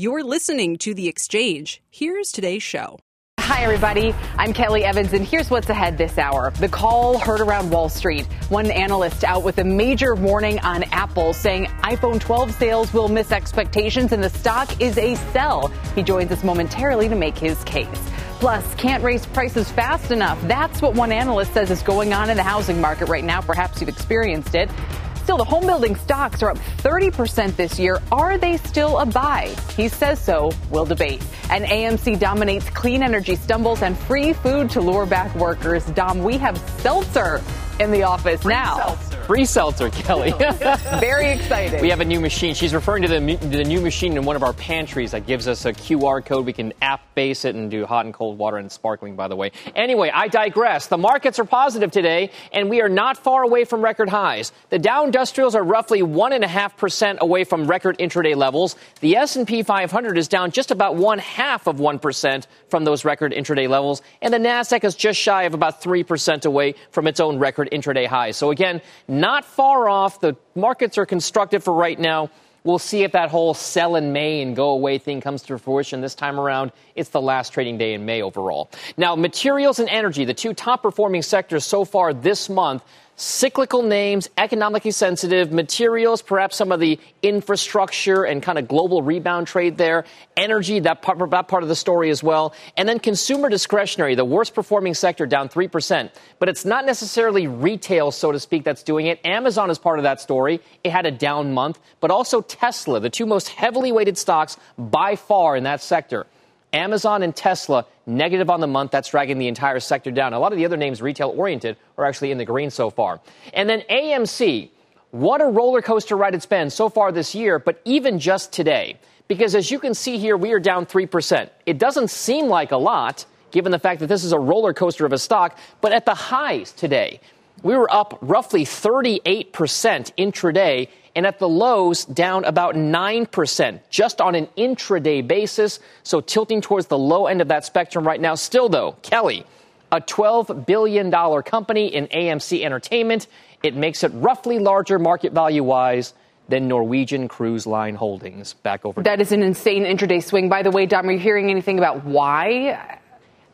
You're listening to The Exchange. Here's today's show. Hi, everybody. I'm Kelly Evans, and here's what's ahead this hour. The call heard around Wall Street. One analyst out with a major warning on Apple, saying iPhone 12 sales will miss expectations and the stock is a sell. He joins us momentarily to make his case. Plus, can't raise prices fast enough. That's what one analyst says is going on in the housing market right now. Perhaps you've experienced it. Still, the home building stocks are up 30% this year. Are they still a buy? He says so. We'll debate. And AMC dominates clean energy stumbles and free food to lure back workers. Dom, we have seltzer in the office free now. Seltzer. Free seltzer, Kelly. Very excited. We have a new machine. She's referring to the, the new machine in one of our pantries that gives us a QR code. We can app base it and do hot and cold water and sparkling, by the way. Anyway, I digress. The markets are positive today, and we are not far away from record highs. The Dow Industrials are roughly 1.5% away from record intraday levels. The S&P 500 is down just about one half of 1% from those record intraday levels, and the Nasdaq is just shy of about 3% away from its own record intraday highs. So again, not far off. The markets are constructive for right now. We'll see if that whole sell in May and go away thing comes to fruition this time around. It's the last trading day in May overall. Now, materials and energy, the two top performing sectors so far this month, cyclical names, economically sensitive materials, perhaps some of the infrastructure and kind of global rebound trade there, energy, that part, that part of the story as well, and then consumer discretionary, the worst performing sector, down 3%. But it's not necessarily retail, so to speak, that's doing it. Amazon is part of that story. It had a down month, but also Tesla, the two most heavily weighted stocks by far in that sector. Amazon and Tesla negative on the month. That's dragging the entire sector down. A lot of the other names, retail oriented, are actually in the green so far. And then AMC, what a roller coaster ride it's been so far this year, but even just today. Because as you can see here, we are down 3%. It doesn't seem like a lot, given the fact that this is a roller coaster of a stock, but at the highs today, we were up roughly 38% intraday and at the lows down about 9% just on an intraday basis. So tilting towards the low end of that spectrum right now. Still though, Kelly, a $12 billion company in AMC Entertainment. It makes it roughly larger market value wise than Norwegian Cruise Line Holdings. Back over. That is an insane intraday swing. By the way, Dom, are you hearing anything about why?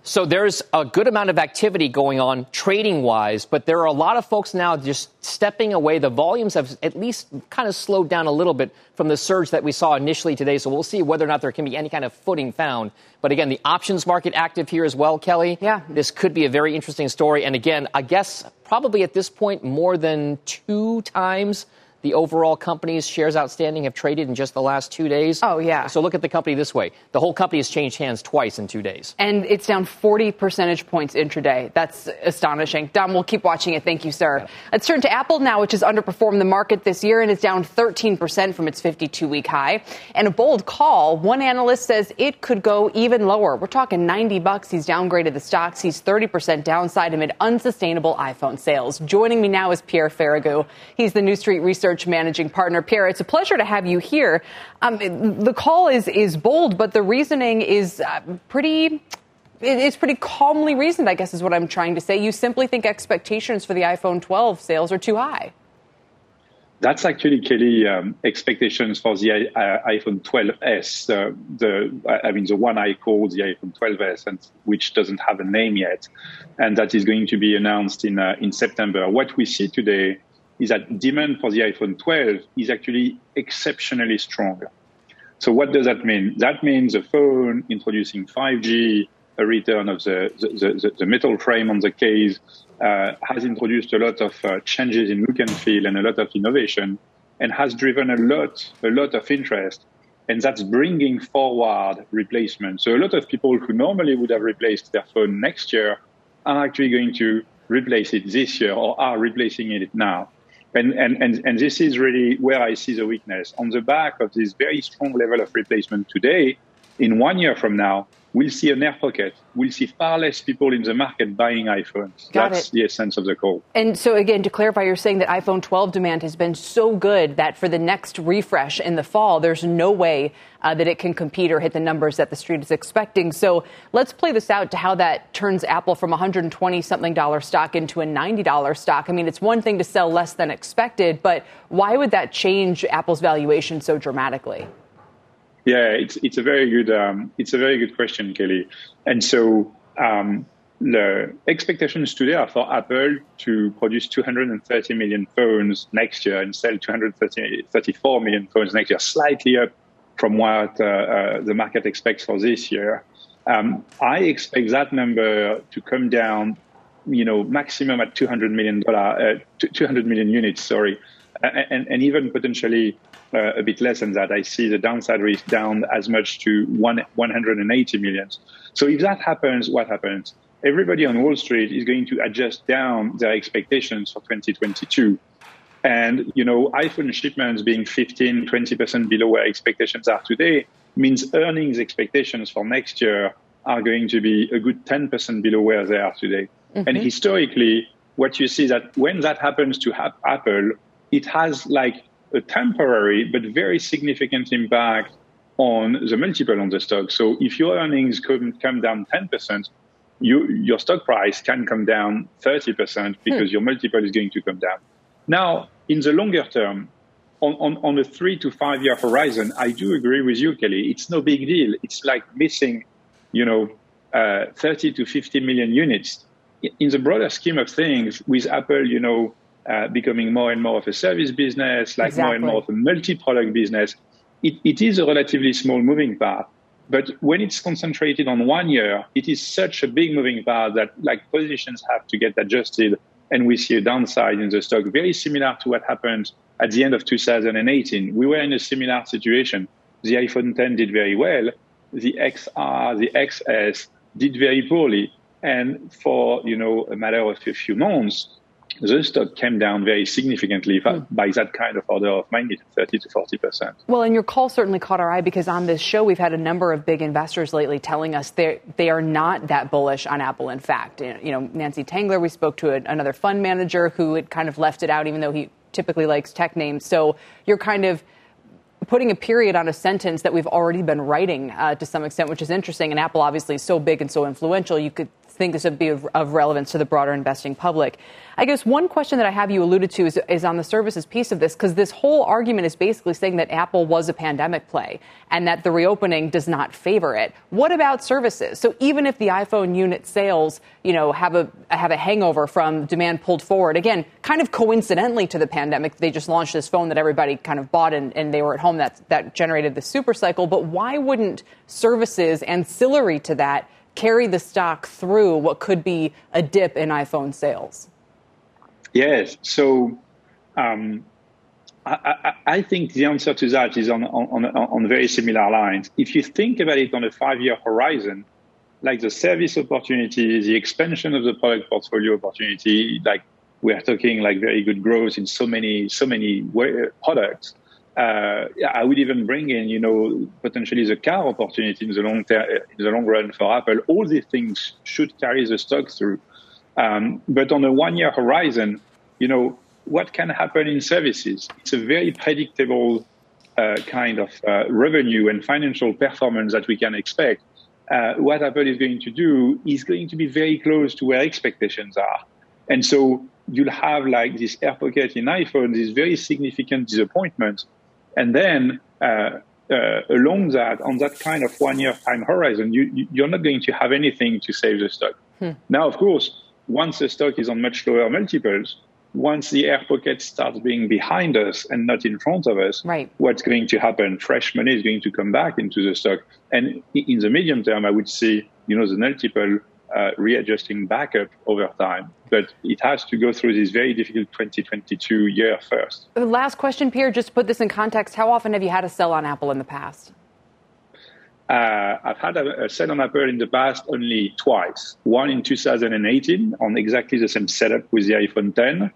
So there's a good amount of activity going on trading wise, but there are a lot of folks now just stepping away. The volumes have at least kind of slowed down a little bit from the surge that we saw initially today. So we'll see whether or not there can be any kind of footing found. But again, the options market active here as well, Kelly. Yeah. This could be a very interesting story. And again, I guess probably at this point more than two times the overall company's shares outstanding have traded in just the last two days. Oh, yeah. So look at the company this way. The whole company has changed hands twice in two days. And it's down 40 percentage points intraday. That's astonishing. Dom, we'll keep watching it. Thank you, sir. Yeah. Let's turn to Apple now, which has underperformed the market this year and is down 13% from its 52 week high. And a bold call. One analyst says it could go even lower. We're talking 90 bucks. He's downgraded the stocks. He's 30% downside amid unsustainable iPhone sales. Joining me now is Pierre Ferragu. He's the New Street Research research managing partner. Pierre, it's a pleasure to have you here. Um, the call is, is bold, but the reasoning is uh, pretty it's pretty calmly reasoned, I guess, is what I'm trying to say. You simply think expectations for the iPhone 12 sales are too high. That's actually, Kelly, um, expectations for the uh, iPhone 12s. Uh, the, I mean, the one I call the iPhone 12s, and which doesn't have a name yet, and that is going to be announced in uh, in September. What we see today is that demand for the iPhone 12 is actually exceptionally strong. So what does that mean? That means a phone introducing 5G, a return of the, the, the, the metal frame on the case, uh, has introduced a lot of uh, changes in look and feel and a lot of innovation and has driven a lot, a lot of interest. And that's bringing forward replacement. So a lot of people who normally would have replaced their phone next year are actually going to replace it this year or are replacing it now. And, and, and, and this is really where I see the weakness. On the back of this very strong level of replacement today, in one year from now, we'll see an air pocket. We'll see far less people in the market buying iPhones. Got That's it. the essence of the call. And so, again, to clarify, you're saying that iPhone 12 demand has been so good that for the next refresh in the fall, there's no way uh, that it can compete or hit the numbers that the street is expecting. So let's play this out to how that turns Apple from 120 something dollar stock into a $90 stock. I mean, it's one thing to sell less than expected, but why would that change Apple's valuation so dramatically? Yeah, it's it's a very good um, it's a very good question, Kelly. And so um, the expectations today are for Apple to produce 230 million phones next year and sell 234 million phones next year, slightly up from what uh, uh, the market expects for this year. Um, I expect that number to come down, you know, maximum at 200 million dollar, uh, 200 million units, sorry, and, and even potentially uh, a bit less than that. I see the downside risk down as much to one, 180 millions. So if that happens, what happens? Everybody on Wall Street is going to adjust down their expectations for 2022. And, you know, iPhone shipments being 15, 20% below where expectations are today means earnings expectations for next year are going to be a good 10% below where they are today. Mm-hmm. And historically, what you see that when that happens to ha- Apple, it has like a temporary but very significant impact on the multiple on the stock. So if your earnings come, come down 10%, you, your stock price can come down 30% because hmm. your multiple is going to come down. Now, in the longer term, on, on, on a three to five year horizon, I do agree with you, Kelly. It's no big deal. It's like missing, you know, uh, 30 to 50 million units. In the broader scheme of things, with Apple, you know, uh, becoming more and more of a service business, like exactly. more and more of a multi-product business, it, it is a relatively small moving part. But when it's concentrated on one year, it is such a big moving part that like positions have to get adjusted and we see a downside in the stock, very similar to what happened at the end of 2018. We were in a similar situation. The iPhone 10 did very well. The XR, the XS did very poorly. And for, you know, a matter of a few months, the stock came down very significantly mm. by that kind of order of magnitude, 30 to 40 percent. Well, and your call certainly caught our eye because on this show we've had a number of big investors lately telling us they they are not that bullish on Apple. In fact, you know, Nancy Tengler, we spoke to a, another fund manager who had kind of left it out, even though he typically likes tech names. So you're kind of putting a period on a sentence that we've already been writing uh, to some extent, which is interesting. And Apple obviously is so big and so influential, you could think this would be of, of, relevance to the broader investing public. I guess one question that I have you alluded to is, is on the services piece of this, because this whole argument is basically saying that Apple was a pandemic play and that the reopening does not favor it. What about services? So even if the iPhone unit sales, you know, have a have a hangover from demand pulled forward, again, kind of coincidentally to the pandemic, they just launched this phone that everybody kind of bought and, and they were at home. That that generated the super cycle. But why wouldn't services ancillary to that carry the stock through what could be a dip in iPhone sales? Yes. So um, I, I, I, think the answer to that is on, on, on, very similar lines. If you think about it on a five year horizon, like the service opportunity, the expansion of the product portfolio opportunity, like we are talking like very good growth in so many, so many products I would even bring in, you know, potentially the car opportunity in the long term, in the long run for Apple. All these things should carry the stock through. Um, but on a one-year horizon, you know, what can happen in services? It's a very predictable uh, kind of uh, revenue and financial performance that we can expect. Uh, what Apple is going to do is going to be very close to where expectations are. And so you'll have like this air pocket in iPhone, this very significant disappointment and then uh, uh, along that, on that kind of one year time horizon, you, you're not going to have anything to save the stock. Hmm. Now, of course, once the stock is on much lower multiples, once the air pocket starts being behind us and not in front of us, right. what's going to happen? Fresh money is going to come back into the stock. And in the medium term, I would see, you know, the multiple uh, readjusting back up over time. But it has to go through this very difficult 2022 year first. Last question, Pierre, just to put this in context, how often have you had a sell on Apple in the past? Uh, I've had a, a sell on Apple in the past only twice. One in 2018 on exactly the same setup with the iPhone 10.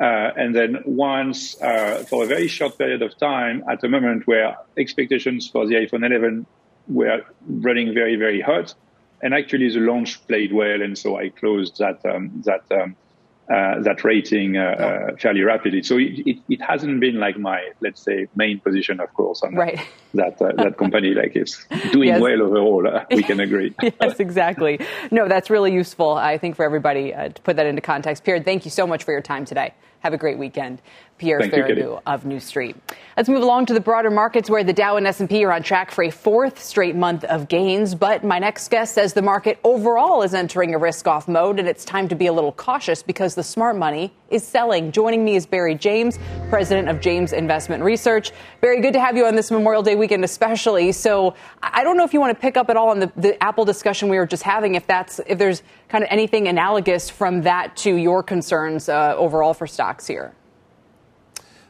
Uh, and then once uh, for a very short period of time at a moment where expectations for the iPhone 11 were running very, very hot. And actually, the launch played well, and so I closed that um, that um, uh, that rating uh, uh, fairly rapidly. So it, it, it, hasn't been like my, let's say, main position, of course, on right. that uh, that company. Like it's doing yes. well overall. Uh, we can agree. yes, exactly. No, that's really useful, I think, for everybody uh, to put that into context. Pierre, thank you so much for your time today. Have a great weekend. Pierre Ferragu of New Street. Let's move along to the broader markets where the Dow and S&P are on track for a fourth straight month of gains. But my next guest says the market overall is entering a risk-off mode, and it's time to be a little cautious because the smart money is selling. Joining me is Barry James, president of James Investment Research. Barry, good to have you on this Memorial Day weekend, especially. So I don't know if you want to pick up at all on the, the Apple discussion we were just having. If that's if there's kind of anything analogous from that to your concerns uh, overall for stocks here.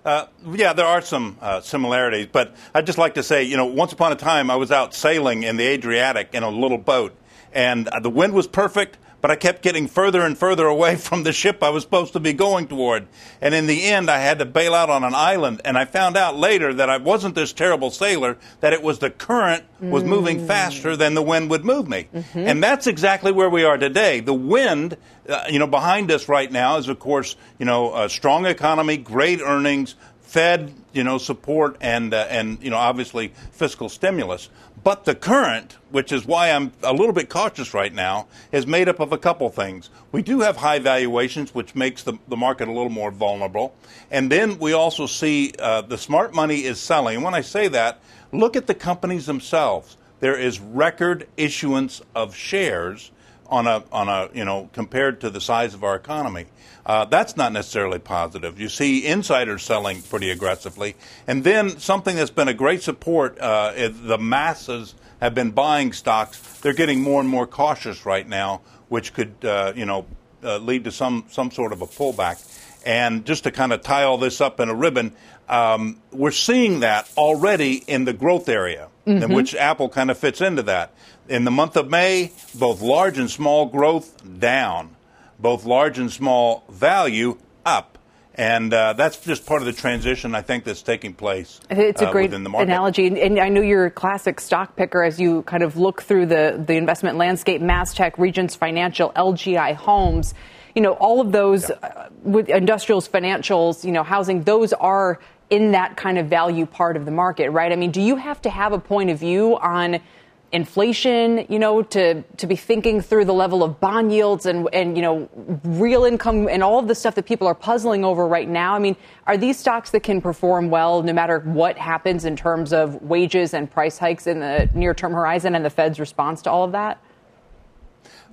Uh, yeah, there are some uh, similarities, but I'd just like to say, you know, once upon a time I was out sailing in the Adriatic in a little boat, and uh, the wind was perfect, but I kept getting further and further away from the ship I was supposed to be going toward. And in the end, I had to bail out on an island. And I found out later that I wasn't this terrible sailor, that it was the current was mm. moving faster than the wind would move me. Mm-hmm. And that's exactly where we are today. The wind, uh, you know, behind us right now is, of course, you know, a strong economy, great earnings, Fed, you know, support and uh, and you know obviously fiscal stimulus. But the current, which is why I'm a little bit cautious right now, is made up of a couple things. We do have high valuations, which makes the, the market a little more vulnerable. And then we also see uh, the smart money is selling. And when I say that, look at the companies themselves. There is record issuance of shares on a on a you know compared to the size of our economy. Uh, that's not necessarily positive. You see insiders selling pretty aggressively, and then something that's been a great support uh, is the masses have been buying stocks. They're getting more and more cautious right now, which could uh, you know uh, lead to some some sort of a pullback. And just to kind of tie all this up in a ribbon, um, we're seeing that already in the growth area, mm-hmm. in which Apple kind of fits into that. In the month of May, both large and small growth down, both large and small value up. And uh, that's just part of the transition I think that's taking place. It's a uh, great analogy, and I know you're a classic stock picker as you kind of look through the the investment landscape. MasTec, Regions Financial, LGI Homes, you know, all of those yeah. uh, with industrials, financials, you know, housing. Those are in that kind of value part of the market, right? I mean, do you have to have a point of view on inflation, you know, to, to be thinking through the level of bond yields and, and, you know, real income and all of the stuff that people are puzzling over right now. I mean, are these stocks that can perform well no matter what happens in terms of wages and price hikes in the near term horizon and the Fed's response to all of that?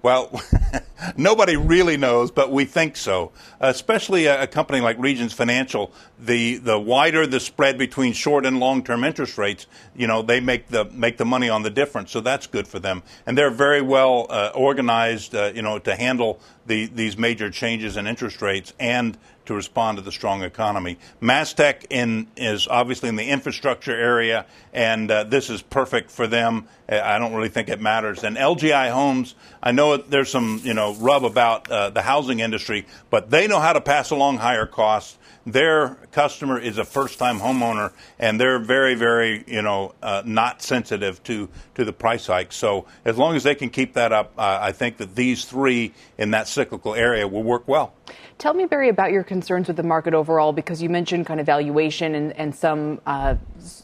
Well, nobody really knows, but we think so. Especially a, a, company like Regions Financial, the the wider the spread between short and long term interest rates, you know, they make the make the money on the difference. So that's good for them, and they're very well uh, organized, uh, you know, to handle the, these major changes in interest rates and to respond to the strong economy. MasTec in, is obviously in the infrastructure area, and uh, this is perfect for them. I don't really think it matters. And LGI Homes, I know there's some you know rub about uh, the housing industry, but they know how to pass along higher costs their customer is a first-time homeowner, and they're very, very, you know, uh, not sensitive to to the price hike. So as long as they can keep that up, uh, I think that these three in that cyclical area will work well. Tell me, Barry, about your concerns with the market overall, because you mentioned kind of valuation and, and some, uh,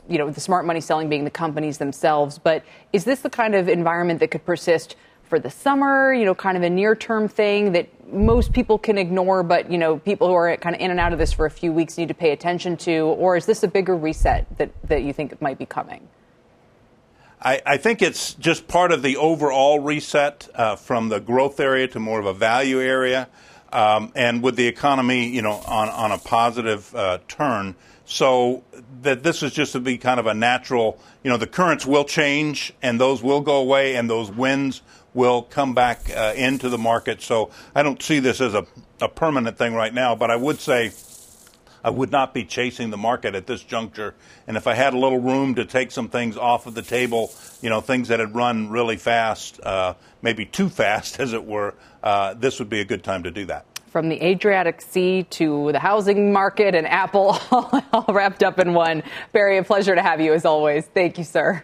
you know, the smart money selling being the companies themselves. But is this the kind of environment that could persist? for the summer, you know, kind of a near term thing that most people can ignore, but, you know, people who are kind of in and out of this for a few weeks need to pay attention to? Or is this a bigger reset that, that you think might be coming? I, I think it's just part of the overall reset uh, from the growth area to more of a value area. Um, and with the economy, you know, on, on a positive uh, turn. So that this is just to be kind of a natural, you know, the currents will change and those will go away and those winds will come back uh, into the market. So I don't see this as a, a permanent thing right now, but I would say I would not be chasing the market at this juncture. And if I had a little room to take some things off of the table, you know, things that had run really fast, uh, maybe too fast, as it were, uh, this would be a good time to do that. From the Adriatic Sea to the housing market and Apple, all wrapped up in one. Barry, a pleasure to have you as always. Thank you, sir.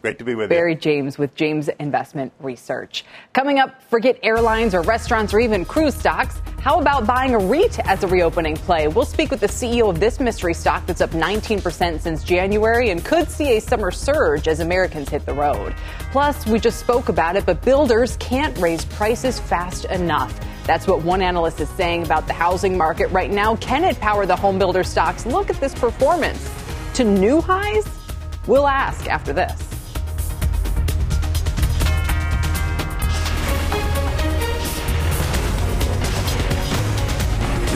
Great to be with Barry you. James with James Investment Research. Coming up, forget airlines or restaurants or even cruise stocks. How about buying a REIT as a reopening play? We'll speak with the CEO of this mystery stock that's up 19% since January and could see a summer surge as Americans hit the road. Plus, we just spoke about it, but builders can't raise prices fast enough. That's what one analyst is saying about the housing market right now. Can it power the home builder stocks? Look at this performance. To new highs? We'll ask after this.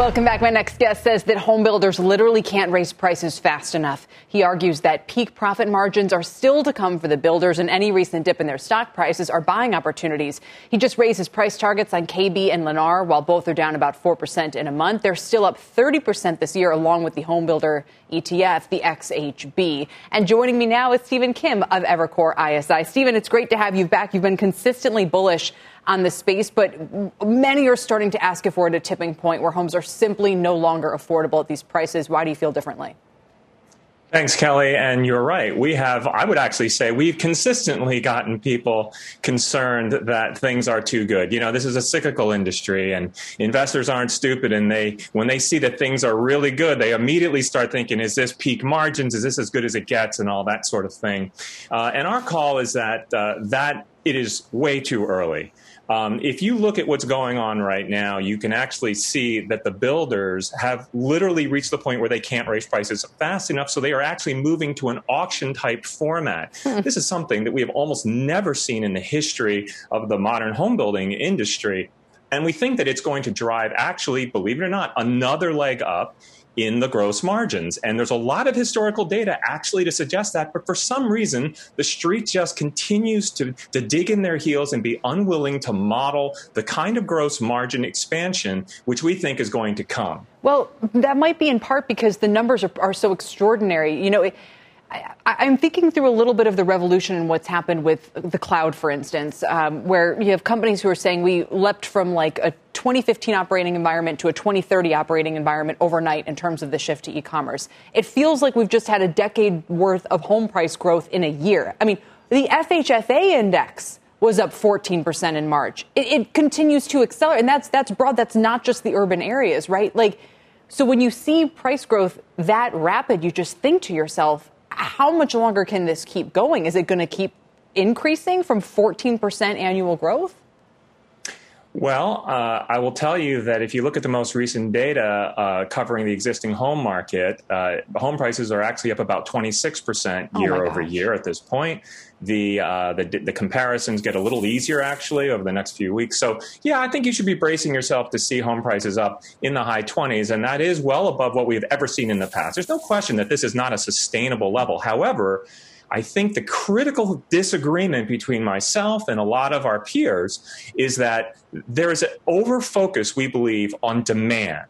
Welcome back. My next guest says that home builders literally can't raise prices fast enough. He argues that peak profit margins are still to come for the builders, and any recent dip in their stock prices are buying opportunities. He just raised his price targets on KB and Lennar, while both are down about 4% in a month. They're still up 30% this year, along with the home builder ETF, the XHB. And joining me now is Stephen Kim of Evercore ISI. Stephen, it's great to have you back. You've been consistently bullish on the space, but many are starting to ask if we're at a tipping point where homes are simply no longer affordable at these prices. Why do you feel differently? Thanks, Kelly. And you're right. We have, I would actually say, we've consistently gotten people concerned that things are too good. You know, this is a cyclical industry and investors aren't stupid. And they, when they see that things are really good, they immediately start thinking, is this peak margins? Is this as good as it gets? And all that sort of thing. Uh, and our call is that, uh, that it is way too early. Um, if you look at what's going on right now, you can actually see that the builders have literally reached the point where they can't raise prices fast enough, so they are actually moving to an auction type format. Hmm. This is something that we have almost never seen in the history of the modern home building industry. And we think that it's going to drive, actually, believe it or not, another leg up in the gross margins. And there's a lot of historical data actually to suggest that. But for some reason, the street just continues to, to dig in their heels and be unwilling to model the kind of gross margin expansion which we think is going to come. Well, that might be in part because the numbers are, are so extraordinary. You know, it, I, am thinking through a little bit of the revolution and what's happened with the cloud, for instance, um, where you have companies who are saying we leapt from like a 2015 operating environment to a 2030 operating environment overnight in terms of the shift to e-commerce. It feels like we've just had a decade worth of home price growth in a year. I mean, the FHFA index was up 14% in March. It, it continues to accelerate, and that's that's broad. That's not just the urban areas, right? Like, so when you see price growth that rapid, you just think to yourself how much longer can this keep going? Is it going to keep increasing from 14% annual growth? Well, uh, I will tell you that if you look at the most recent data uh, covering the existing home market, uh, home prices are actually up about 26% year oh over year at this point. The, uh, the, the comparisons get a little easier actually over the next few weeks. So, yeah, I think you should be bracing yourself to see home prices up in the high 20s, and that is well above what we have ever seen in the past. There's no question that this is not a sustainable level. However, I think the critical disagreement between myself and a lot of our peers is that there is an over focus, we believe, on demand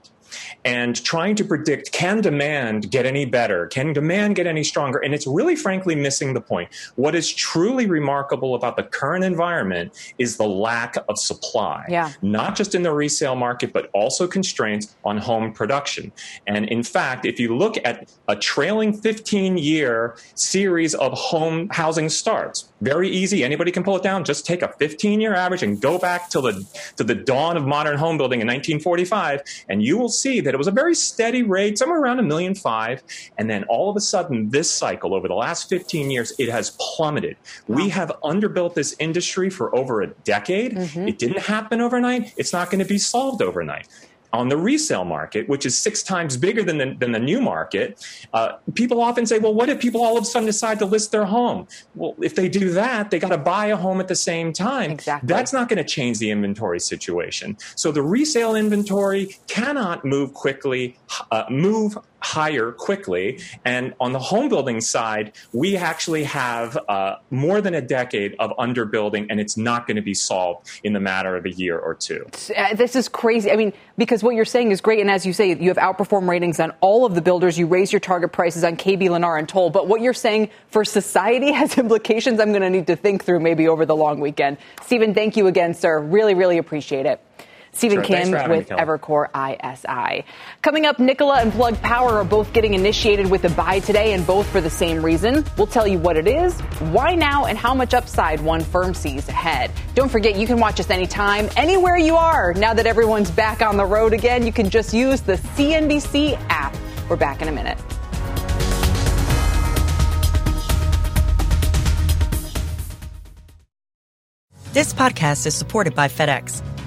and trying to predict can demand get any better? Can demand get any stronger? And it's really, frankly, missing the point. What is truly remarkable about the current environment is the lack of supply, yeah. not just in the resale market, but also constraints on home production. And in fact, if you look at a trailing 15 year series of home housing starts, very easy. Anybody can pull it down. Just take a 15 year average and go back to the, to the dawn of modern home building in 1945, and you will see that it was a very steady rate, somewhere around a million five. And then all of a sudden, this cycle over the last 15 years, it has plummeted. Wow. We have underbuilt this industry for over a decade. Mm-hmm. It didn't happen overnight. It's not going to be solved overnight. On the resale market, which is six times bigger than the, than the new market, uh, people often say, well, what if people all of a sudden decide to list their home? Well, if they do that, they got to buy a home at the same time. Exactly. That's not going to change the inventory situation. So the resale inventory cannot move quickly, uh, move higher quickly. And on the home building side, we actually have uh, more than a decade of underbuilding, and it's not going to be solved in the matter of a year or two. Uh, this is crazy. I mean, because what you're saying is great. And as you say, you have outperformed ratings on all of the builders. You raise your target prices on KB, Lennar, and Toll. But what you're saying for society has implications I'm going to need to think through maybe over the long weekend. Stephen, thank you again, sir. Really, really appreciate it. Stephen sure. Kim with me, Evercore ISI. Coming up, Nikola and Plug Power are both getting initiated with a buy today, and both for the same reason. We'll tell you what it is, why now, and how much upside one firm sees ahead. Don't forget, you can watch us anytime, anywhere you are. Now that everyone's back on the road again, you can just use the CNBC app. We're back in a minute. This podcast is supported by FedEx.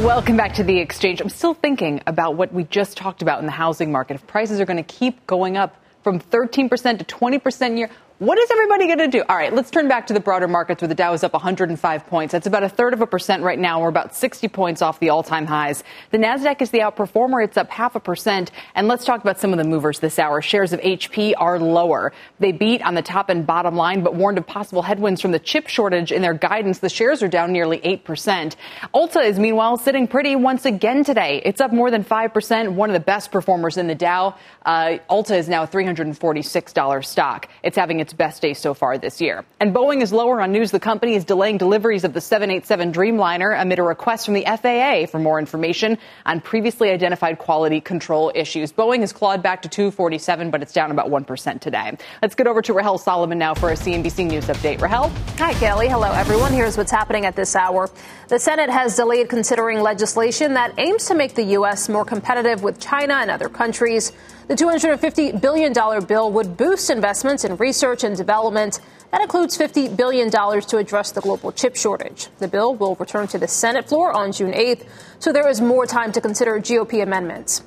Welcome back to the exchange. I'm still thinking about what we just talked about in the housing market. If prices are going to keep going up from 13% to 20% year, what is everybody going to do? All right, let's turn back to the broader markets where the Dow is up 105 points. That's about a third of a percent right now. We're about 60 points off the all-time highs. The Nasdaq is the outperformer. It's up half a percent. And let's talk about some of the movers this hour. Shares of HP are lower. They beat on the top and bottom line, but warned of possible headwinds from the chip shortage in their guidance. The shares are down nearly 8%. Ulta is meanwhile sitting pretty once again today. It's up more than 5%, one of the best performers in the Dow. Uh, Ulta is now a $346 stock. It's having its best day so far this year. And Boeing is lower on news the company is delaying deliveries of the 787 Dreamliner amid a request from the FAA for more information on previously identified quality control issues. Boeing has clawed back to 247, but it's down about 1% today. Let's get over to Rahel Solomon now for a CNBC News update. Rahel? Hi, Kelly. Hello, everyone. Here's what's happening at this hour. The Senate has delayed considering legislation that aims to make the U.S. more competitive with China and other countries. The $250 billion bill would boost investments in research and development. That includes $50 billion to address the global chip shortage. The bill will return to the Senate floor on June 8th, so there is more time to consider GOP amendments.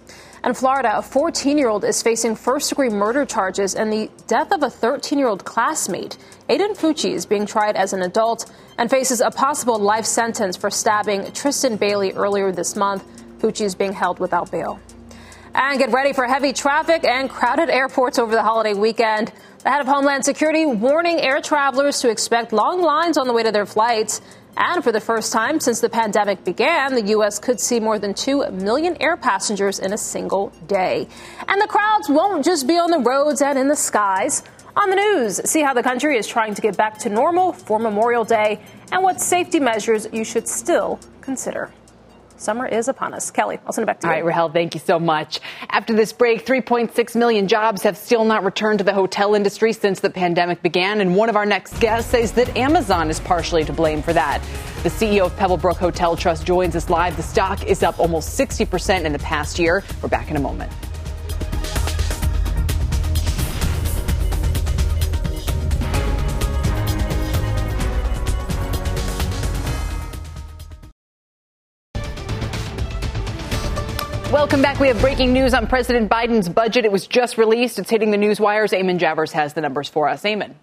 In Florida, a 14 year old is facing first degree murder charges and the death of a 13 year old classmate. Aiden Fucci is being tried as an adult and faces a possible life sentence for stabbing Tristan Bailey earlier this month. Fucci is being held without bail. And get ready for heavy traffic and crowded airports over the holiday weekend. The head of Homeland Security warning air travelers to expect long lines on the way to their flights. And for the first time since the pandemic began, the U.S. could see more than 2 million air passengers in a single day. And the crowds won't just be on the roads and in the skies. On the news, see how the country is trying to get back to normal for Memorial Day and what safety measures you should still consider. Summer is upon us. Kelly, I'll send it back to you. All right, Rahel, thank you so much. After this break, 3.6 million jobs have still not returned to the hotel industry since the pandemic began. And one of our next guests says that Amazon is partially to blame for that. The CEO of Pebblebrook Hotel Trust joins us live. The stock is up almost 60% in the past year. We're back in a moment. Welcome back. We have breaking news on President Biden's budget. It was just released. It's hitting the news wires. Eamon Javers has the numbers for us. Eamon.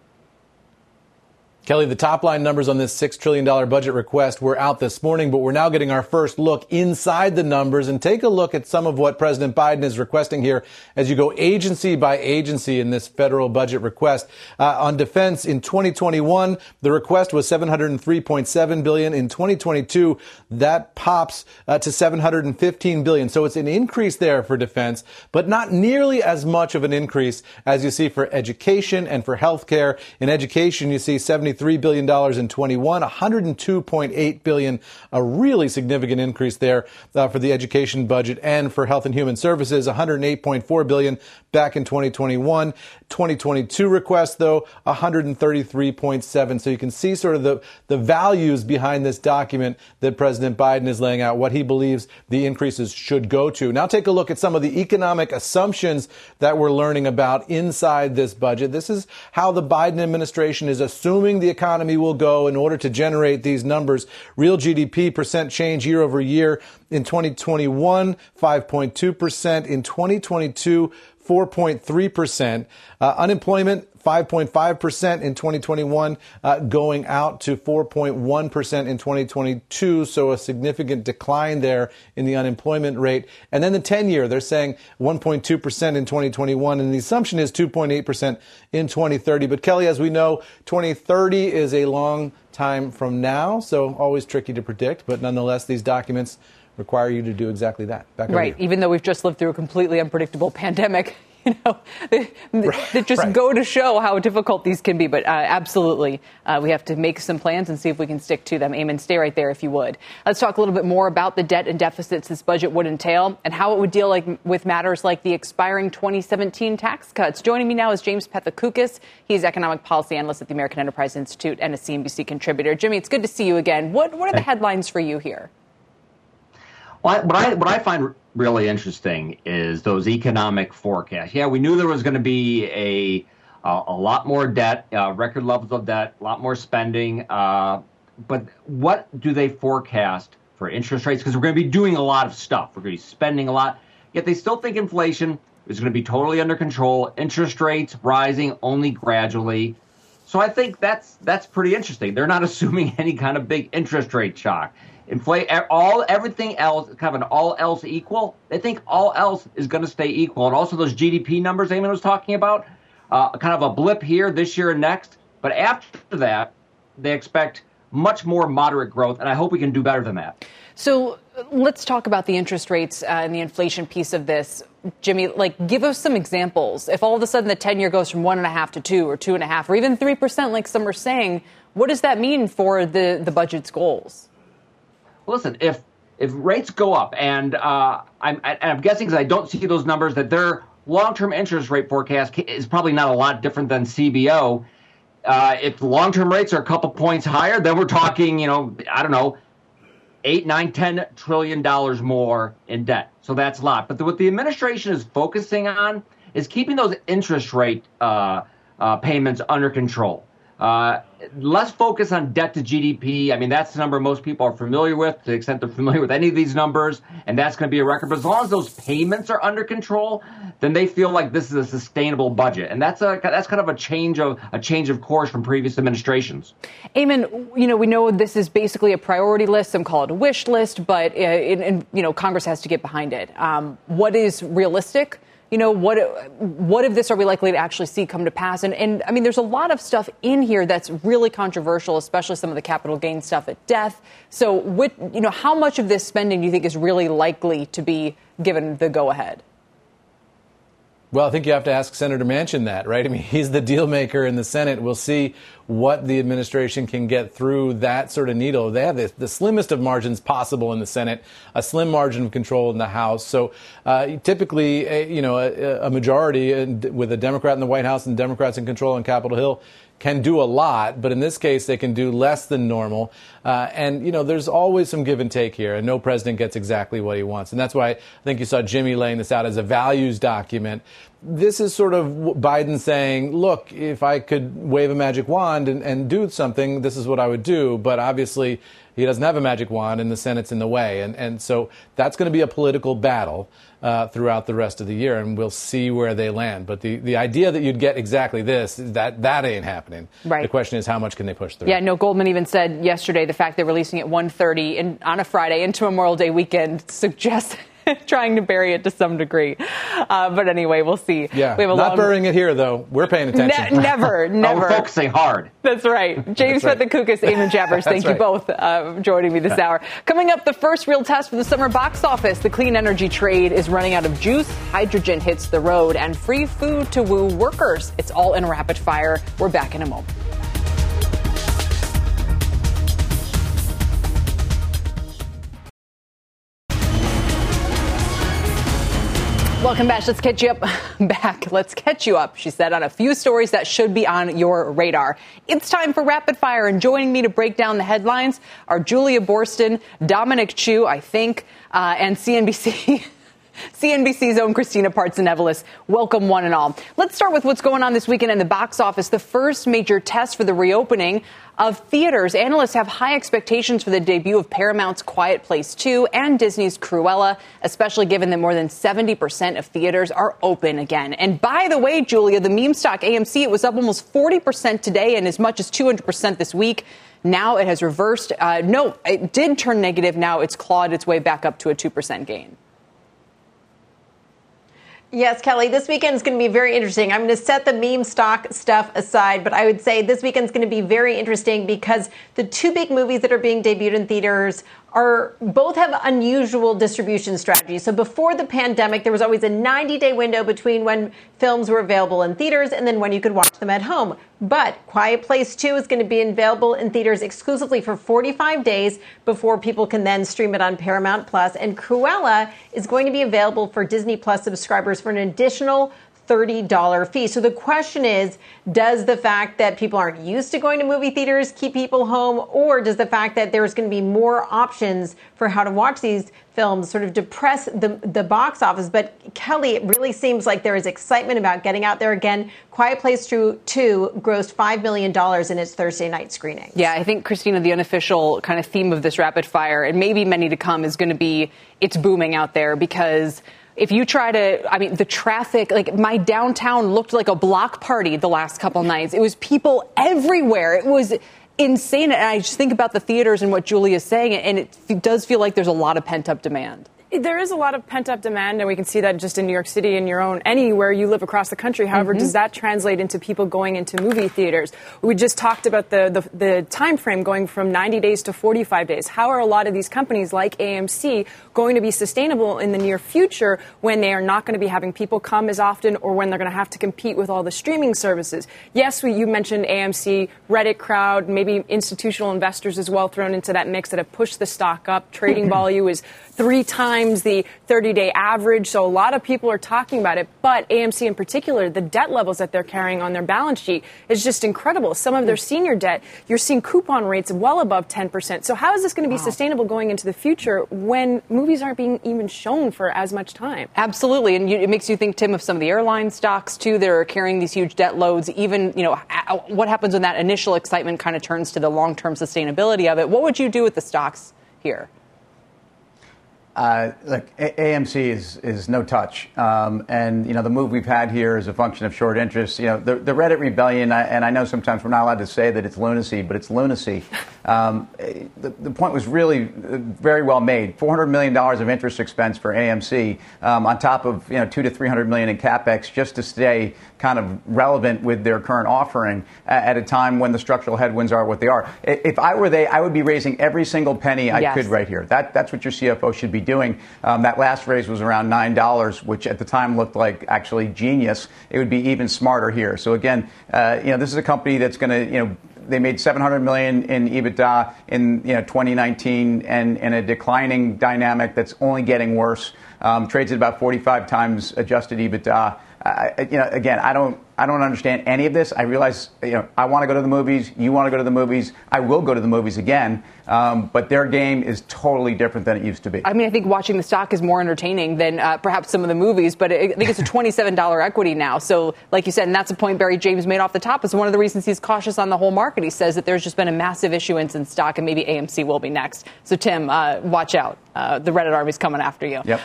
Kelly, the top line numbers on this $6 trillion budget request were out this morning, but we're now getting our first look inside the numbers and take a look at some of what President Biden is requesting here as you go agency by agency in this federal budget request. Uh, on defense in 2021, the request was 703.7 billion. In 2022, that pops uh, to 715 billion. So it's an increase there for defense, but not nearly as much of an increase as you see for education and for healthcare. In education, you see 70 $173 billion in 21, 102.8 billion, a really significant increase there uh, for the education budget and for health and human services, 108.4 billion back in 2021. 2022 request though, 133.7. So you can see sort of the, the values behind this document that President Biden is laying out, what he believes the increases should go to. Now take a look at some of the economic assumptions that we're learning about inside this budget. This is how the Biden administration is assuming the economy will go in order to generate these numbers. Real GDP percent change year over year in 2021, 5.2%. In 2022, 4.3%. Uh, unemployment, 5.5% in 2021, uh, going out to 4.1% in 2022. So a significant decline there in the unemployment rate. And then the 10 year, they're saying 1.2% in 2021. And the assumption is 2.8% in 2030. But Kelly, as we know, 2030 is a long time from now. So always tricky to predict. But nonetheless, these documents require you to do exactly that. right. Even though we've just lived through a completely unpredictable pandemic, you know, they, right, just right. go to show how difficult these can be. But uh, absolutely, uh, we have to make some plans and see if we can stick to them. Eamon, stay right there if you would. Let's talk a little bit more about the debt and deficits this budget would entail and how it would deal like, with matters like the expiring 2017 tax cuts. Joining me now is James Pethokoukis. He's economic policy analyst at the American Enterprise Institute and a CNBC contributor. Jimmy, it's good to see you again. What, what are the headlines for you here? Well, what I what I find really interesting is those economic forecasts. Yeah, we knew there was going to be a a lot more debt, uh, record levels of debt, a lot more spending. Uh, but what do they forecast for interest rates? Because we're going to be doing a lot of stuff. We're going to be spending a lot. Yet they still think inflation is going to be totally under control. Interest rates rising only gradually. So I think that's that's pretty interesting. They're not assuming any kind of big interest rate shock inflate all everything else, kind of an all else equal. They think all else is going to stay equal, and also those GDP numbers Eamon was talking about, uh, kind of a blip here this year and next. But after that, they expect much more moderate growth, and I hope we can do better than that. So let's talk about the interest rates uh, and the inflation piece of this. Jimmy, like, give us some examples. If all of a sudden the 10 year goes from one and a half to two or two and a half or even 3%, like some are saying, what does that mean for the, the budget's goals? Listen, if if rates go up, and uh, I'm, I'm guessing because I don't see those numbers that their long-term interest rate forecast is probably not a lot different than CBO. Uh, if long-term rates are a couple points higher, then we're talking, you know, I don't know, eight, nine, ten trillion dollars more in debt. So that's a lot. But the, what the administration is focusing on is keeping those interest rate uh, uh payments under control. Uh, less focus on debt to GDP. I mean, that's the number most people are familiar with, to the extent they're familiar with any of these numbers, and that's going to be a record. But as long as those payments are under control, then they feel like this is a sustainable budget, and that's a that's kind of a change of a change of course from previous administrations. Eamon. you know, we know this is basically a priority list. Some call it a wish list, but uh, you know, Congress has to get behind it. Um, what is realistic? You know, what what of this are we likely to actually see come to pass? And, and I mean, there's a lot of stuff in here that's really controversial, especially some of the capital gain stuff at death. So, what, you know, how much of this spending do you think is really likely to be given the go ahead? Well, I think you have to ask Senator Manchin that, right? I mean, he's the deal maker in the Senate. We'll see what the administration can get through that sort of needle. They have the, the slimmest of margins possible in the Senate, a slim margin of control in the House. So uh, typically, a, you know, a, a majority with a Democrat in the White House and Democrats in control on Capitol Hill can do a lot, but in this case, they can do less than normal. Uh, and, you know, there's always some give and take here, and no president gets exactly what he wants. And that's why I think you saw Jimmy laying this out as a values document. This is sort of Biden saying, look, if I could wave a magic wand and, and do something, this is what I would do. But obviously, he doesn't have a magic wand, and the Senate's in the way. And, and so that's going to be a political battle uh, throughout the rest of the year, and we'll see where they land. But the, the idea that you'd get exactly this, that, that ain't happening. Right. The question is, how much can they push through? Yeah, no, Goldman even said yesterday the fact they're releasing at 1.30 on a Friday into Memorial Day weekend suggests trying to bury it to some degree. Uh, but anyway, we'll see. Yeah, we have a not long... burying it here, though. We're paying attention. Ne- never, never. we're focusing hard. That's right. James That's right. Pethokoukis, Eamon Javers, thank right. you both uh, joining me this hour. Coming up, the first real test for the summer box office. The clean energy trade is running out of juice. Hydrogen hits the road, and free food to woo workers. It's all in rapid fire. We're back in a moment. Welcome back. Let's catch you up. Back. Let's catch you up, she said, on a few stories that should be on your radar. It's time for rapid fire, and joining me to break down the headlines are Julia Boorstin, Dominic Chu, I think, uh, and CNBC. CNBC's own Christina Partsinevelos. Welcome, one and all. Let's start with what's going on this weekend in the box office. The first major test for the reopening of theaters. Analysts have high expectations for the debut of Paramount's Quiet Place 2 and Disney's Cruella, especially given that more than 70% of theaters are open again. And by the way, Julia, the meme stock AMC, it was up almost 40% today and as much as 200% this week. Now it has reversed. Uh, no, it did turn negative. Now it's clawed its way back up to a 2% gain. Yes, Kelly, this weekend is going to be very interesting. I'm going to set the meme stock stuff aside, but I would say this weekend is going to be very interesting because the two big movies that are being debuted in theaters are both have unusual distribution strategies. So before the pandemic, there was always a 90 day window between when films were available in theaters and then when you could watch them at home. But Quiet Place 2 is going to be available in theaters exclusively for 45 days before people can then stream it on Paramount Plus. And Cruella is going to be available for Disney Plus subscribers for an additional $30 fee. So the question is, does the fact that people aren't used to going to movie theaters keep people home, or does the fact that there's going to be more options for how to watch these films sort of depress the, the box office? But Kelly, it really seems like there is excitement about getting out there again. Quiet Place 2, 2 grossed $5 million in its Thursday night screening. Yeah, I think, Christina, the unofficial kind of theme of this rapid fire, and maybe many to come, is going to be it's booming out there because – if you try to, I mean, the traffic, like my downtown looked like a block party the last couple nights. It was people everywhere. It was insane. And I just think about the theaters and what Julie is saying, and it does feel like there's a lot of pent up demand there is a lot of pent up demand, and we can see that just in New York City and your own anywhere you live across the country. However, mm-hmm. does that translate into people going into movie theaters? We just talked about the, the, the time frame going from 90 days to 45 days. How are a lot of these companies like AMC going to be sustainable in the near future when they are not going to be having people come as often or when they're going to have to compete with all the streaming services? Yes, we, you mentioned AMC, Reddit crowd, maybe institutional investors as well thrown into that mix that have pushed the stock up. Trading volume is three times the 30 day average. So a lot of people are talking about it. But AMC in particular, the debt levels that they're carrying on their balance sheet is just incredible. Some of their hmm. senior debt, you're seeing coupon rates well above 10%. So how is this going to be wow. sustainable going into the future when movies aren't being even shown for as much time? Absolutely. And you, it makes you think, Tim, of some of the airline stocks, too, that are carrying these huge debt loads. Even, you know, what happens when that initial excitement kind of turns to the long term sustainability of it? What would you do with the stocks here? Uh, look, a- AMC is is no touch, um, and you know the move we've had here is a function of short interest. You know the, the Reddit rebellion, and I know sometimes we're not allowed to say that it's lunacy, but it's lunacy. Um, the, the point was really uh, very well made. Four hundred million dollars of interest expense for AMC, um, on top of you know two to three hundred million in capex, just to stay kind of relevant with their current offering at a time when the structural headwinds are what they are. If I were they, I would be raising every single penny I yes. could right here. That, that's what your CFO should be doing. Um, that last raise was around $9, which at the time looked like actually genius. It would be even smarter here. So again, uh, you know, this is a company that's going to, you know, they made 700 million in EBITDA in you know 2019, and in a declining dynamic that's only getting worse. Um, trades at about 45 times adjusted EBITDA. I, you know, again, I don't, I don't understand any of this. I realize, you know, I want to go to the movies. You want to go to the movies. I will go to the movies again. Um, but their game is totally different than it used to be. I mean, I think watching the stock is more entertaining than uh, perhaps some of the movies. But I think it's a twenty-seven dollar equity now. So, like you said, and that's a point Barry James made off the top. Is one of the reasons he's cautious on the whole market. He says that there's just been a massive issuance in stock, and maybe AMC will be next. So, Tim, uh, watch out. Uh, the Reddit army's coming after you. Yep.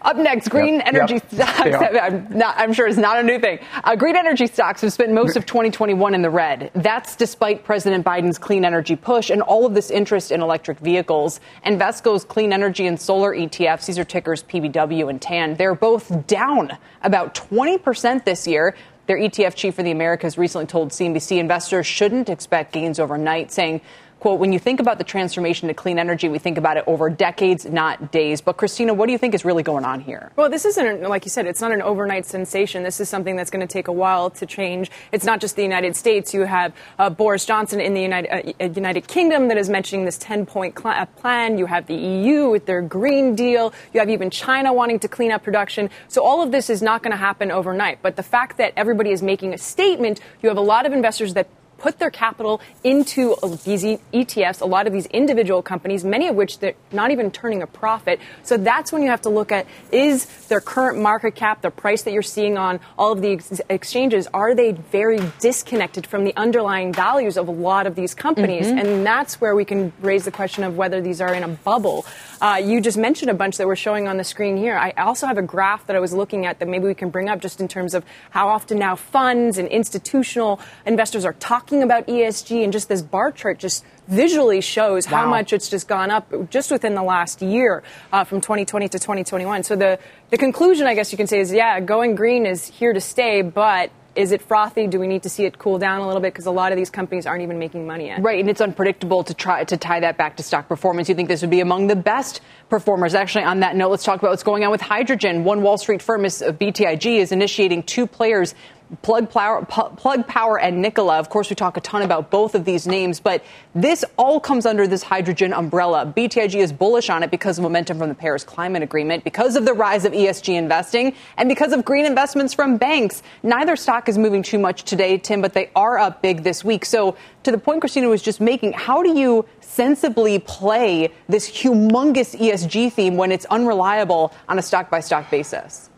Up next, green yep. energy yep. stocks. I'm, not, I'm, sure it's not a new thing. Uh, green energy stocks have spent most of 2021 in the red. That's despite President Biden's clean energy push and all of this interest in electric vehicles. Invesco's clean energy and solar ETFs, these are tickers PBW and TAN, they're both down about 20% this year. Their ETF chief for the Americas recently told CNBC investors shouldn't expect gains overnight, saying quote, when you think about the transformation to clean energy, we think about it over decades, not days. But Christina, what do you think is really going on here? Well, this isn't, like you said, it's not an overnight sensation. This is something that's going to take a while to change. It's not just the United States. You have uh, Boris Johnson in the United, uh, United Kingdom that is mentioning this 10 point cl- uh, plan. You have the EU with their Green Deal. You have even China wanting to clean up production. So all of this is not going to happen overnight. But the fact that everybody is making a statement, you have a lot of investors that put their capital into these ETFs, a lot of these individual companies, many of which they're not even turning a profit. So that's when you have to look at is their current market cap, the price that you're seeing on all of the ex- exchanges, are they very disconnected from the underlying values of a lot of these companies? Mm-hmm. And that's where we can raise the question of whether these are in a bubble. Uh, you just mentioned a bunch that we're showing on the screen here. I also have a graph that I was looking at that maybe we can bring up just in terms of how often now funds and institutional investors are talking about ESG and just this bar chart just visually shows wow. how much it's just gone up just within the last year uh, from 2020 to 2021. So the, the conclusion, I guess you can say, is yeah, going green is here to stay, but is it frothy? Do we need to see it cool down a little bit? Because a lot of these companies aren't even making money yet. Right, and it's unpredictable to try to tie that back to stock performance. You think this would be among the best performers? Actually, on that note, let's talk about what's going on with hydrogen. One Wall Street firm is uh, BTIG is initiating two players Plug Power, Plug Power and Nikola. Of course, we talk a ton about both of these names, but this all comes under this hydrogen umbrella. BTIG is bullish on it because of momentum from the Paris Climate Agreement, because of the rise of ESG investing, and because of green investments from banks. Neither stock is moving too much today, Tim, but they are up big this week. So, to the point Christina was just making, how do you sensibly play this humongous ESG theme when it's unreliable on a stock by stock basis?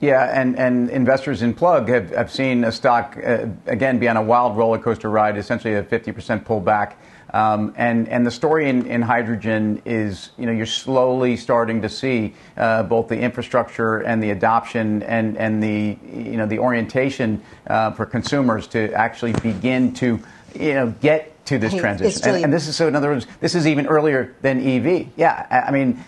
Yeah, and, and investors in Plug have, have seen a stock, uh, again, be on a wild roller coaster ride, essentially a 50% pullback. Um, and, and the story in, in hydrogen is, you know, you're slowly starting to see uh, both the infrastructure and the adoption and, and the, you know, the orientation uh, for consumers to actually begin to, you know, get to this transition. And, and, this is so, in other words, this is even earlier than EV. Yeah, I mean,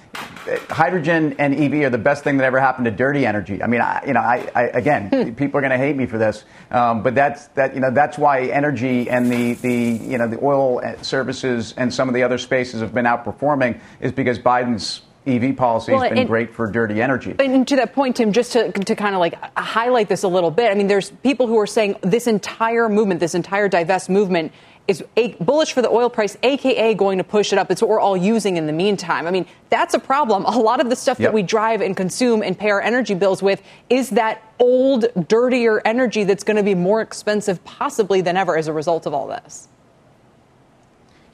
hydrogen and EV are the best thing that ever happened to dirty energy. I mean, I, you know, I, I again, hmm. people are going to hate me for this, um, but that's that. You know, that's why energy and the the you know the oil services and some of the other spaces have been outperforming is because Biden's EV policy well, has been and, great for dirty energy. And to that point, Tim, just to, to kind of like highlight this a little bit, I mean, there's people who are saying this entire movement, this entire divest movement is a, bullish for the oil price, aka going to push it up. It's what we're all using in the meantime. I mean, that's a problem. A lot of the stuff yep. that we drive and consume and pay our energy bills with is that old, dirtier energy that's going to be more expensive possibly than ever as a result of all this.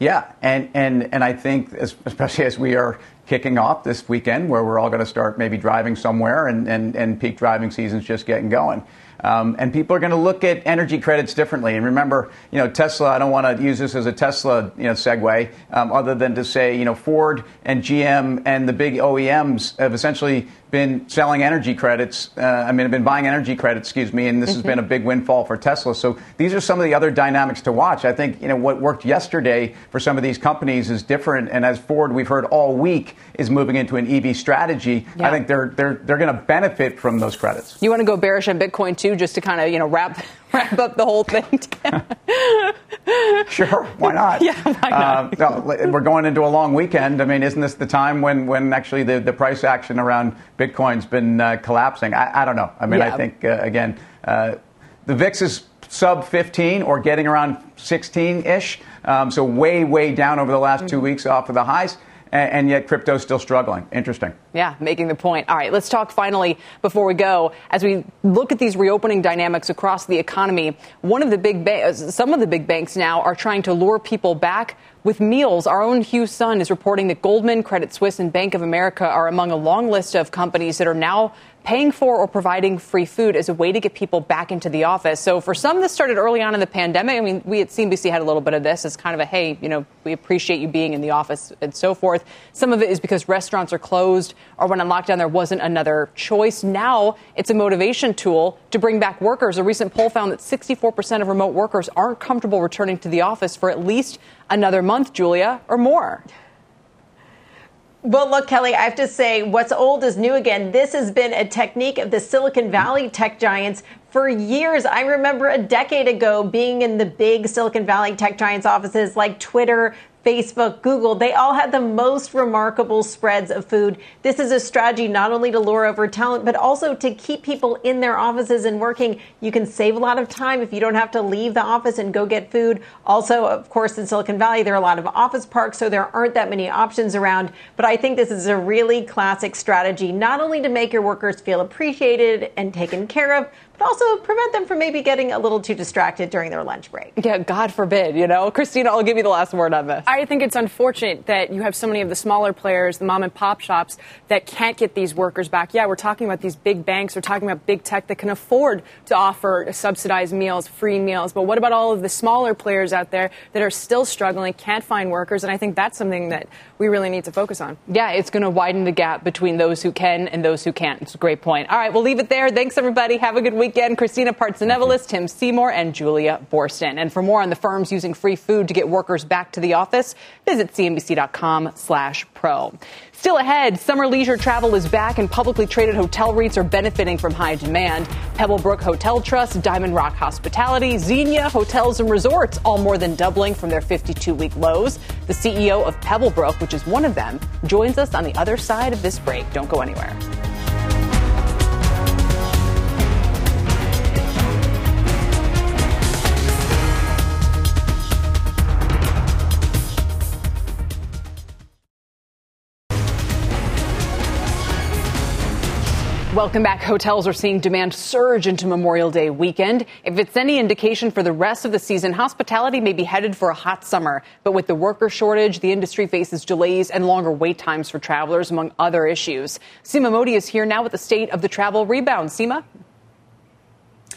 Yeah, and, and, and I think, especially as we are kicking off this weekend, where we're all going to start maybe driving somewhere and, and, and peak driving season's just getting going. Um, and people are going to look at energy credits differently. And remember, you know, Tesla. I don't want to use this as a Tesla, you know, segue, um, other than to say, you know, Ford and GM and the big OEMs have essentially been selling energy credits. Uh, I mean, have been buying energy credits, excuse me, and this mm-hmm. has been a big windfall for Tesla. So these are some of the other dynamics to watch. I think you know what worked yesterday for some of these companies is different, and as Ford, we've heard all week is moving into an EV strategy. Yeah. I think they're they're they're going to benefit from those credits. You want to go bearish on Bitcoin too, just to kind of you know wrap wrap up the whole thing. sure, why not? Yeah, why not? Uh, no, we're going into a long weekend. I mean, isn't this the time when when actually the the price action around Bitcoin's been uh, collapsing. I, I, don't know. I mean, yeah. I think, uh, again, uh, the VIX is sub 15 or getting around 16 ish. Um, so, way, way down over the last mm-hmm. two weeks off of the highs and yet crypto's still struggling. Interesting. Yeah, making the point. All right, let's talk finally before we go. As we look at these reopening dynamics across the economy, one of the big ba- some of the big banks now are trying to lure people back with meals, our own Hugh Son is reporting that Goldman, Credit Suisse, and Bank of America are among a long list of companies that are now paying for or providing free food as a way to get people back into the office. So for some, this started early on in the pandemic. I mean, we at CNBC had a little bit of this as kind of a, hey, you know, we appreciate you being in the office and so forth. Some of it is because restaurants are closed or when on lockdown there wasn't another choice. Now it's a motivation tool to bring back workers. A recent poll found that 64% of remote workers aren't comfortable returning to the office for at least another month, Julia, or more. Well, look, Kelly, I have to say, what's old is new again. This has been a technique of the Silicon Valley tech giants for years. I remember a decade ago being in the big Silicon Valley tech giants offices like Twitter, Facebook, Google, they all had the most remarkable spreads of food. This is a strategy not only to lure over talent, but also to keep people in their offices and working. You can save a lot of time if you don't have to leave the office and go get food. Also, of course, in Silicon Valley, there are a lot of office parks, so there aren't that many options around. But I think this is a really classic strategy, not only to make your workers feel appreciated and taken care of, but also prevent them from maybe getting a little too distracted during their lunch break. Yeah, God forbid, you know. Christina, I'll give you the last word on this. I think it's unfortunate that you have so many of the smaller players, the mom and pop shops, that can't get these workers back. Yeah, we're talking about these big banks, we're talking about big tech that can afford to offer subsidized meals, free meals. But what about all of the smaller players out there that are still struggling, can't find workers? And I think that's something that we really need to focus on. Yeah, it's going to widen the gap between those who can and those who can't. It's a great point. All right, we'll leave it there. Thanks, everybody. Have a good weekend. Christina Partsinevelos, Tim Seymour, and Julia Boorstin. And for more on the firms using free food to get workers back to the office, visit cnbc.com slash pro. Still ahead, summer leisure travel is back and publicly traded hotel REITs are benefiting from high demand. Pebblebrook Hotel Trust, Diamond Rock Hospitality, Xenia Hotels and Resorts, all more than doubling from their 52 week lows. The CEO of Pebblebrook, which is one of them, joins us on the other side of this break. Don't go anywhere. Welcome back. Hotels are seeing demand surge into Memorial Day weekend. If it's any indication for the rest of the season, hospitality may be headed for a hot summer. But with the worker shortage, the industry faces delays and longer wait times for travelers, among other issues. Seema Modi is here now with the state of the travel rebound. Seema?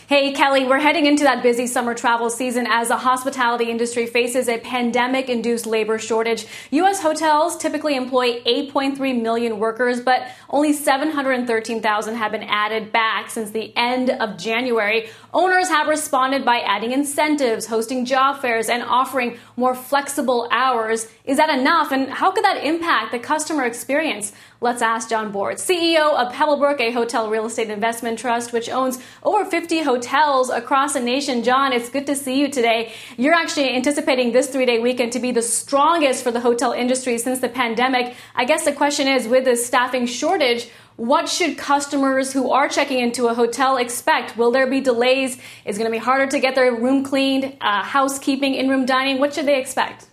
Hey, Kelly, we're heading into that busy summer travel season as the hospitality industry faces a pandemic induced labor shortage. U.S. hotels typically employ 8.3 million workers, but only 713,000 have been added back since the end of January. Owners have responded by adding incentives, hosting job fairs, and offering more flexible hours. Is that enough? And how could that impact the customer experience? Let's ask John Bortz, CEO of Pebblebrook, a hotel real estate investment trust, which owns over 50 hotels across the nation. John, it's good to see you today. You're actually anticipating this three day weekend to be the strongest for the hotel industry since the pandemic. I guess the question is with the staffing shortage, what should customers who are checking into a hotel expect? Will there be delays? Is it going to be harder to get their room cleaned? Uh, housekeeping, in room dining? What should they expect?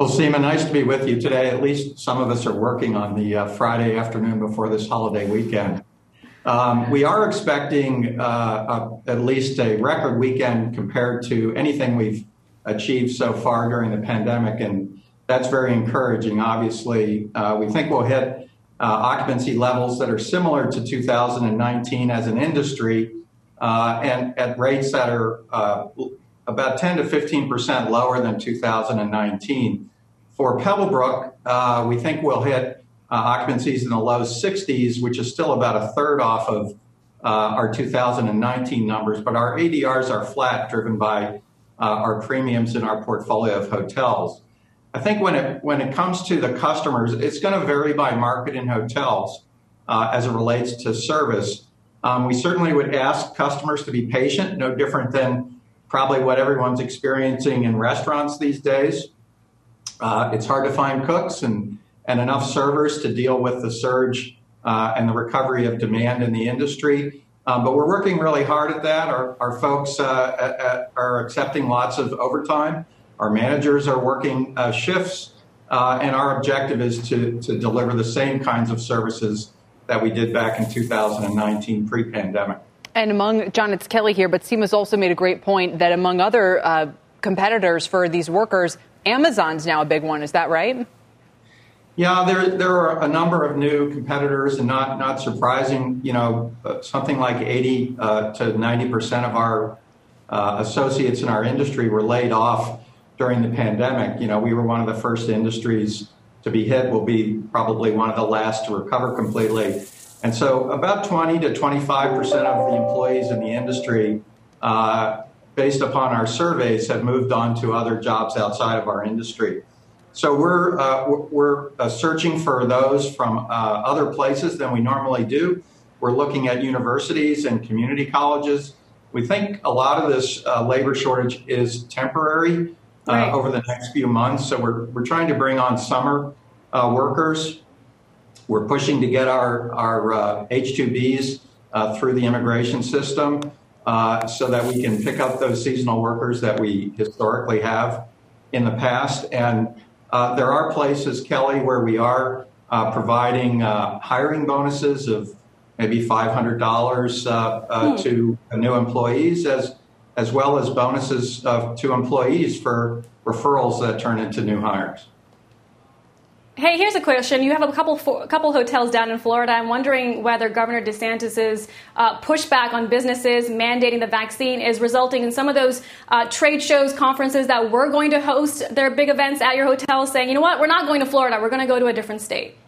Well, Seema, nice to be with you today. At least some of us are working on the uh, Friday afternoon before this holiday weekend. Um, we are expecting uh, a, at least a record weekend compared to anything we've achieved so far during the pandemic, and that's very encouraging. Obviously, uh, we think we'll hit uh, occupancy levels that are similar to 2019 as an industry, uh, and at rates that are uh, about 10 to 15 percent lower than 2019. For Pebblebrook, uh, we think we'll hit uh, occupancies in the low 60s, which is still about a third off of uh, our 2019 numbers, but our ADRs are flat, driven by uh, our premiums in our portfolio of hotels. I think when it when it comes to the customers, it's going to vary by market in hotels uh, as it relates to service. Um, we certainly would ask customers to be patient, no different than probably what everyone's experiencing in restaurants these days. Uh, it's hard to find cooks and, and enough servers to deal with the surge uh, and the recovery of demand in the industry. Um, but we're working really hard at that. Our, our folks uh, at, at are accepting lots of overtime. Our managers are working uh, shifts. Uh, and our objective is to, to deliver the same kinds of services that we did back in 2019 pre pandemic. And among, John, it's Kelly here, but Seema's also made a great point that among other uh, competitors for these workers, Amazon's now a big one. Is that right? Yeah, there there are a number of new competitors, and not not surprising. You know, uh, something like 80 uh, to 90 percent of our uh, associates in our industry were laid off during the pandemic. You know, we were one of the first industries to be hit. We'll be probably one of the last to recover completely. And so, about 20 to 25 percent of the employees in the industry uh, based upon our surveys, have moved on to other jobs outside of our industry. So we're uh, we're uh, searching for those from uh, other places than we normally do. We're looking at universities and community colleges. We think a lot of this uh, labor shortage is temporary uh, right. over the next few months. So we're we're trying to bring on summer uh, workers. We're pushing to get our our H-2Bs through the immigration system so that we can pick up those seasonal workers that we historically have in the past and uh, there are places, Kelly, where we are uh, providing uh, hiring bonuses of maybe $500 uh, uh, hmm. to new employees, as as well as bonuses to employees for referrals that turn into new hires. Hey, here's a question. You have a couple a couple hotels down in Florida. I'm wondering whether Governor DeSantis's uh, pushback on businesses mandating the vaccine is resulting in some of those uh, trade shows, conferences that were going to host their big events at your hotel, saying, you know what, we're not going to Florida. We're going to go to a different state.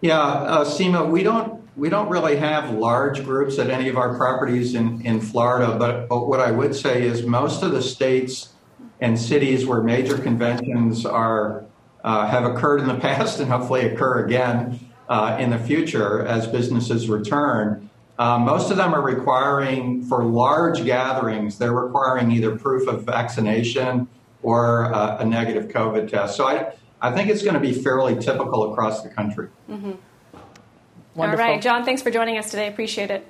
Yeah, uh, Seema, we don't we don't really have large groups at any of our properties in in Florida. But, but what I would say is most of the states and cities where major conventions are uh, have occurred in the past and hopefully occur again uh, in the future as businesses return. Uh, most of them are requiring, for large gatherings, they're requiring either proof of vaccination or uh, a negative COVID test. So I, I think it's going to be fairly typical across the country. Mm-hmm. All right, John, thanks for joining us today. Appreciate it.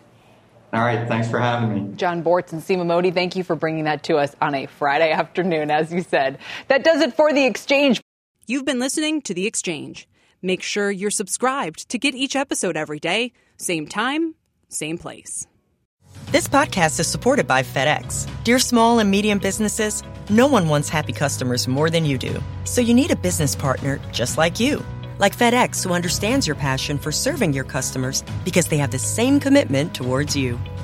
All right, thanks for having me. John Bortz and Seema Modi, thank you for bringing that to us on a Friday afternoon, as you said. That does it for the exchange. You've been listening to The Exchange. Make sure you're subscribed to get each episode every day, same time, same place. This podcast is supported by FedEx. Dear small and medium businesses, no one wants happy customers more than you do. So you need a business partner just like you. Like FedEx, who understands your passion for serving your customers because they have the same commitment towards you.